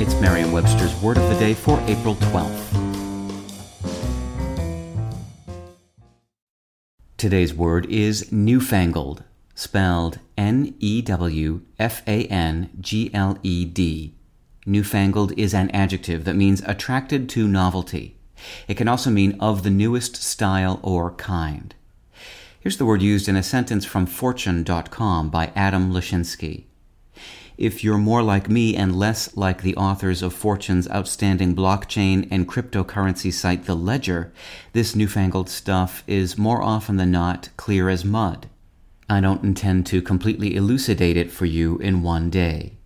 It's Merriam Webster's Word of the Day for April 12th. Today's word is newfangled, spelled N E W F A N G L E D. Newfangled is an adjective that means attracted to novelty. It can also mean of the newest style or kind. Here's the word used in a sentence from Fortune.com by Adam Lashinsky. If you're more like me and less like the authors of Fortune's outstanding blockchain and cryptocurrency site The Ledger, this newfangled stuff is more often than not clear as mud. I don't intend to completely elucidate it for you in one day.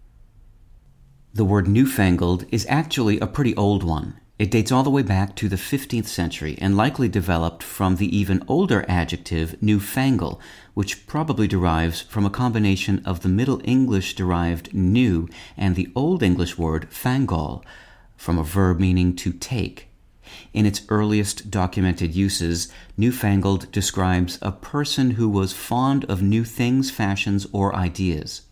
The word newfangled is actually a pretty old one. It dates all the way back to the 15th century and likely developed from the even older adjective newfangle, which probably derives from a combination of the Middle English derived new and the Old English word fangol, from a verb meaning to take. In its earliest documented uses, newfangled describes a person who was fond of new things, fashions, or ideas.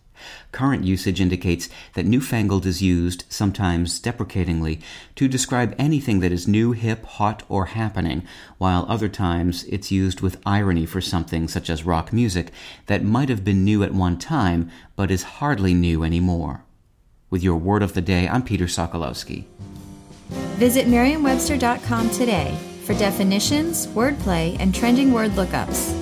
Current usage indicates that newfangled is used, sometimes deprecatingly, to describe anything that is new, hip, hot, or happening, while other times it's used with irony for something such as rock music that might have been new at one time, but is hardly new anymore. With your word of the day, I'm Peter Sokolowski. Visit Merriam-Webster.com today for definitions, wordplay, and trending word lookups.